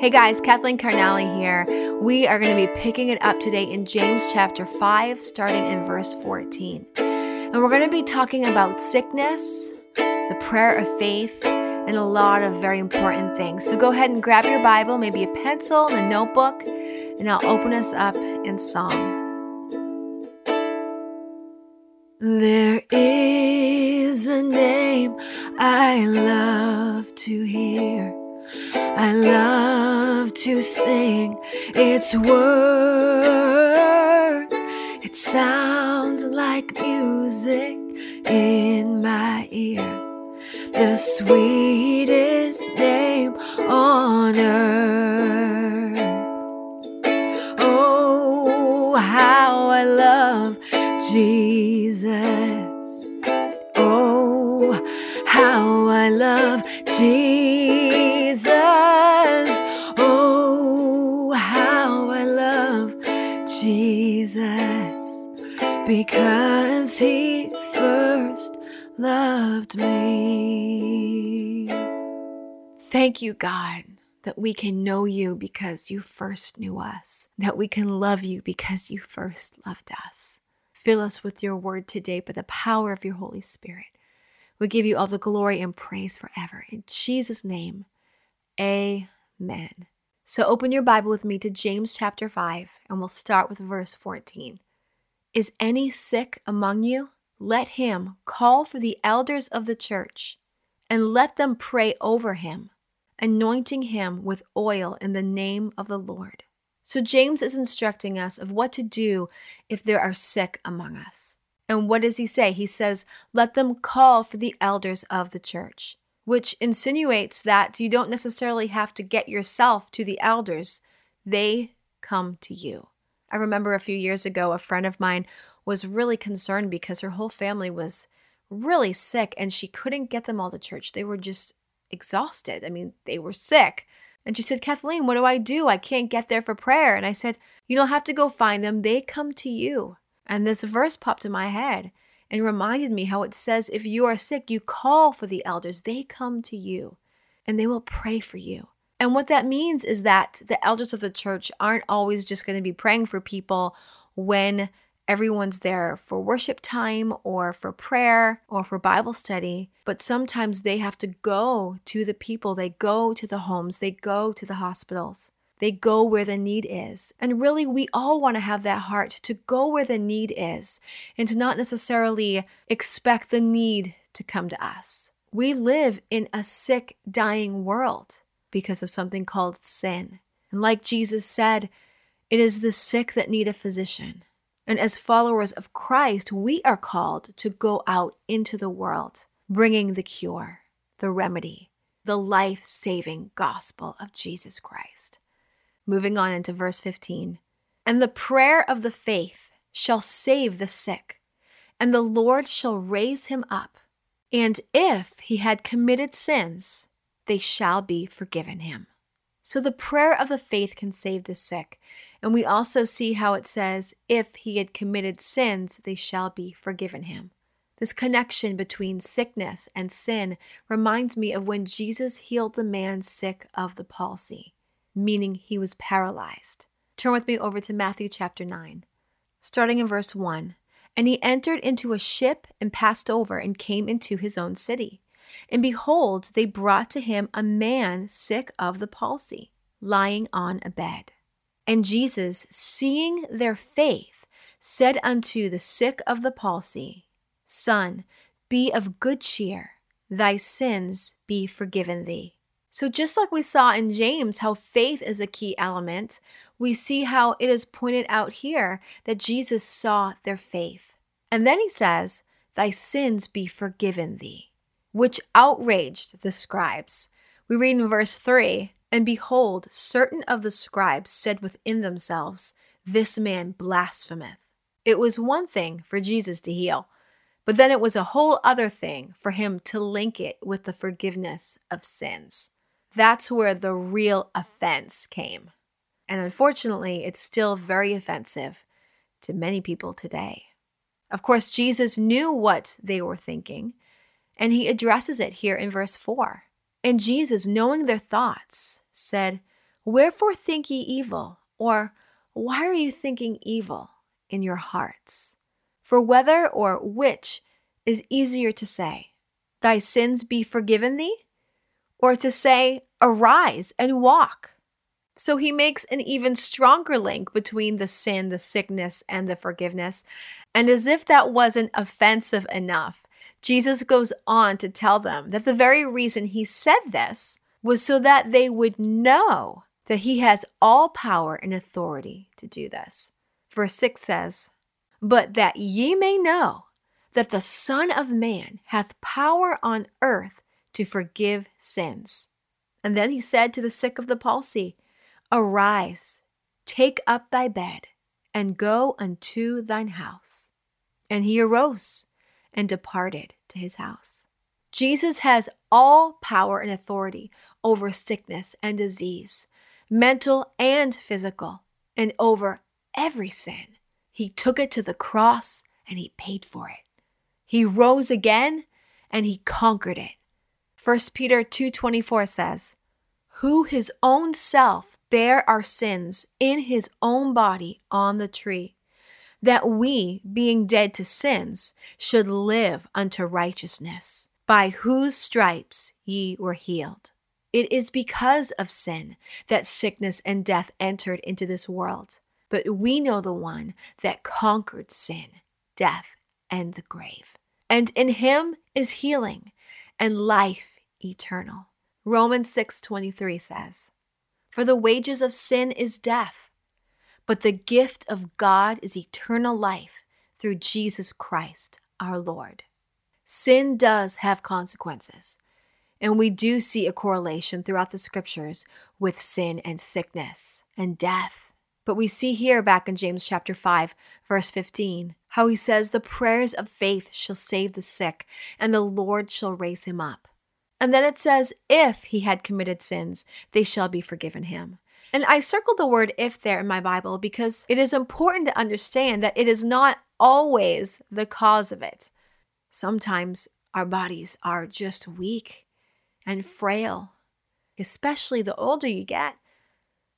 Hey guys, Kathleen Carnali here. We are going to be picking it up today in James chapter 5, starting in verse 14. And we're going to be talking about sickness, the prayer of faith, and a lot of very important things. So go ahead and grab your Bible, maybe a pencil and a notebook, and I'll open us up in song. There is a name I love to hear. I love to sing its word. It sounds like music in my ear. The sweetest name on earth. Oh, how I love Jesus. Oh, how I love Jesus. Because he first loved me. Thank you, God, that we can know you because you first knew us, that we can love you because you first loved us. Fill us with your word today by the power of your Holy Spirit. We give you all the glory and praise forever. In Jesus' name, amen. So open your Bible with me to James chapter 5, and we'll start with verse 14. Is any sick among you? Let him call for the elders of the church, and let them pray over him, anointing him with oil in the name of the Lord. So James is instructing us of what to do if there are sick among us. And what does he say? He says, let them call for the elders of the church, which insinuates that you don't necessarily have to get yourself to the elders, they come to you. I remember a few years ago, a friend of mine was really concerned because her whole family was really sick and she couldn't get them all to church. They were just exhausted. I mean, they were sick. And she said, Kathleen, what do I do? I can't get there for prayer. And I said, You don't have to go find them, they come to you. And this verse popped in my head and reminded me how it says, If you are sick, you call for the elders, they come to you and they will pray for you. And what that means is that the elders of the church aren't always just going to be praying for people when everyone's there for worship time or for prayer or for Bible study, but sometimes they have to go to the people, they go to the homes, they go to the hospitals. They go where the need is. And really, we all want to have that heart to go where the need is and to not necessarily expect the need to come to us. We live in a sick, dying world because of something called sin. And like Jesus said, it is the sick that need a physician. And as followers of Christ, we are called to go out into the world, bringing the cure, the remedy, the life saving gospel of Jesus Christ. Moving on into verse 15. And the prayer of the faith shall save the sick, and the Lord shall raise him up. And if he had committed sins, they shall be forgiven him. So the prayer of the faith can save the sick. And we also see how it says, if he had committed sins, they shall be forgiven him. This connection between sickness and sin reminds me of when Jesus healed the man sick of the palsy meaning he was paralyzed. Turn with me over to Matthew chapter 9, starting in verse 1. And he entered into a ship and passed over and came into his own city. And behold, they brought to him a man sick of the palsy, lying on a bed. And Jesus, seeing their faith, said unto the sick of the palsy, Son, be of good cheer, thy sins be forgiven thee. So, just like we saw in James how faith is a key element, we see how it is pointed out here that Jesus saw their faith. And then he says, Thy sins be forgiven thee, which outraged the scribes. We read in verse 3 And behold, certain of the scribes said within themselves, This man blasphemeth. It was one thing for Jesus to heal, but then it was a whole other thing for him to link it with the forgiveness of sins. That's where the real offense came. And unfortunately, it's still very offensive to many people today. Of course, Jesus knew what they were thinking, and he addresses it here in verse 4. And Jesus, knowing their thoughts, said, Wherefore think ye evil? Or why are you thinking evil in your hearts? For whether or which is easier to say, Thy sins be forgiven thee? Or to say, Arise and walk? So he makes an even stronger link between the sin, the sickness, and the forgiveness. And as if that wasn't offensive enough, Jesus goes on to tell them that the very reason he said this was so that they would know that he has all power and authority to do this. Verse 6 says, But that ye may know that the Son of Man hath power on earth to forgive sins. And then he said to the sick of the palsy, Arise, take up thy bed, and go unto thine house. And he arose and departed to his house. Jesus has all power and authority over sickness and disease, mental and physical, and over every sin. He took it to the cross and he paid for it. He rose again and he conquered it. 1 Peter 2:24 says, "Who his own self bare our sins in his own body on the tree, that we, being dead to sins, should live unto righteousness, by whose stripes ye were healed. It is because of sin that sickness and death entered into this world. But we know the one that conquered sin, death, and the grave. And in him is healing and life eternal. Romans 6:23 says, "For the wages of sin is death, but the gift of God is eternal life through Jesus Christ our Lord." Sin does have consequences. And we do see a correlation throughout the scriptures with sin and sickness and death. But we see here back in James chapter 5, verse 15, how he says, The prayers of faith shall save the sick, and the Lord shall raise him up. And then it says, If he had committed sins, they shall be forgiven him. And I circled the word if there in my Bible because it is important to understand that it is not always the cause of it. Sometimes our bodies are just weak and frail, especially the older you get.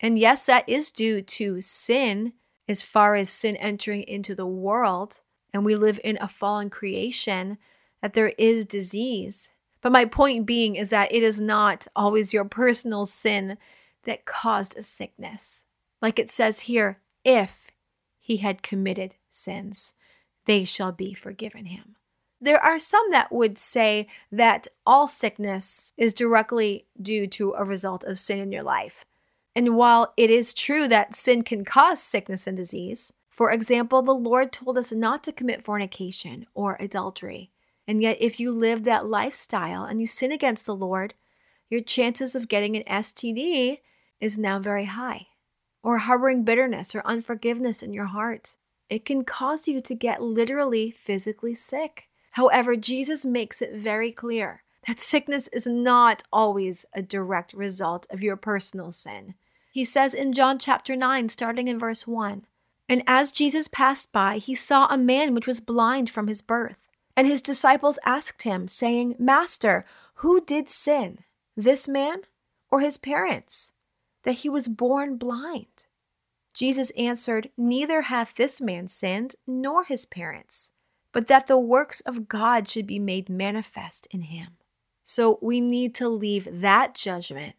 And yes, that is due to sin, as far as sin entering into the world, and we live in a fallen creation, that there is disease. But my point being is that it is not always your personal sin that caused a sickness. Like it says here, if he had committed sins, they shall be forgiven him. There are some that would say that all sickness is directly due to a result of sin in your life. And while it is true that sin can cause sickness and disease, for example, the Lord told us not to commit fornication or adultery. And yet, if you live that lifestyle and you sin against the Lord, your chances of getting an STD is now very high. Or harboring bitterness or unforgiveness in your heart. It can cause you to get literally physically sick. However, Jesus makes it very clear that sickness is not always a direct result of your personal sin. He says in John chapter 9, starting in verse 1 And as Jesus passed by, he saw a man which was blind from his birth. And his disciples asked him, saying, Master, who did sin, this man or his parents, that he was born blind? Jesus answered, Neither hath this man sinned, nor his parents but that the works of God should be made manifest in him. So we need to leave that judgment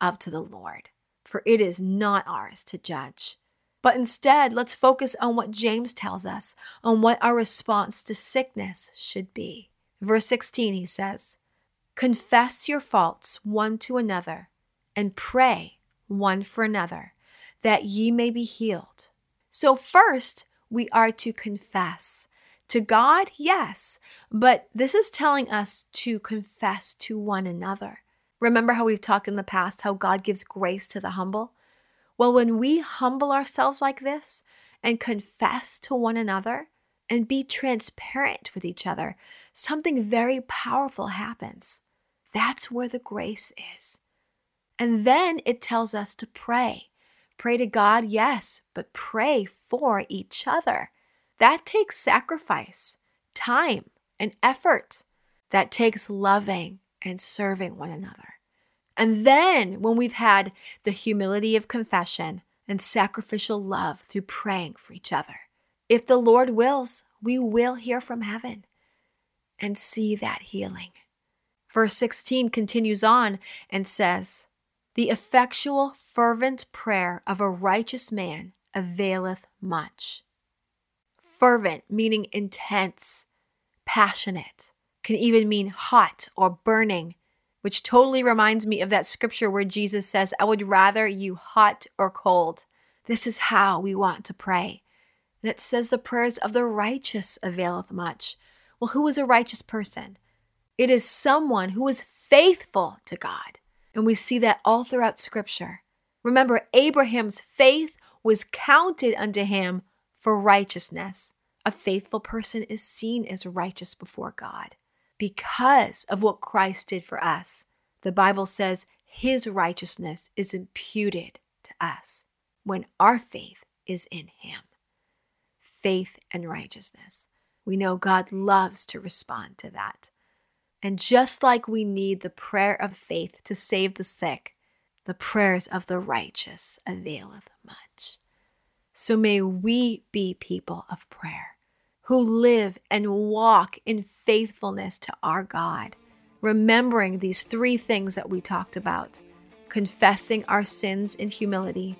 up to the Lord, for it is not ours to judge. But instead, let's focus on what James tells us on what our response to sickness should be. Verse 16, he says, Confess your faults one to another, and pray one for another, that ye may be healed. So, first, we are to confess. To God, yes, but this is telling us to confess to one another. Remember how we've talked in the past how God gives grace to the humble? Well, when we humble ourselves like this and confess to one another and be transparent with each other, something very powerful happens. That's where the grace is. And then it tells us to pray. Pray to God, yes, but pray for each other. That takes sacrifice, time, and effort. That takes loving and serving one another. And then, when we've had the humility of confession and sacrificial love through praying for each other, if the Lord wills, we will hear from heaven and see that healing. Verse 16 continues on and says, The effectual, fervent prayer of a righteous man availeth much. Fervent, meaning intense, passionate, can even mean hot or burning, which totally reminds me of that scripture where Jesus says, I would rather you hot or cold. This is how we want to pray. And it says, The prayers of the righteous availeth much. Well, who is a righteous person? It is someone who is faithful to God. And we see that all throughout scripture. Remember, Abraham's faith was counted unto him for righteousness. A faithful person is seen as righteous before God because of what Christ did for us. The Bible says his righteousness is imputed to us when our faith is in him. Faith and righteousness. We know God loves to respond to that. And just like we need the prayer of faith to save the sick, the prayers of the righteous availeth much. So may we be people of prayer who live and walk in faithfulness to our God, remembering these three things that we talked about confessing our sins in humility,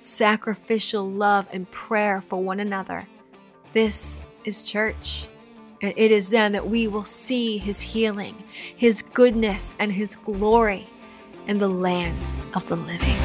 sacrificial love and prayer for one another. This is church. And it is then that we will see his healing, his goodness, and his glory in the land of the living.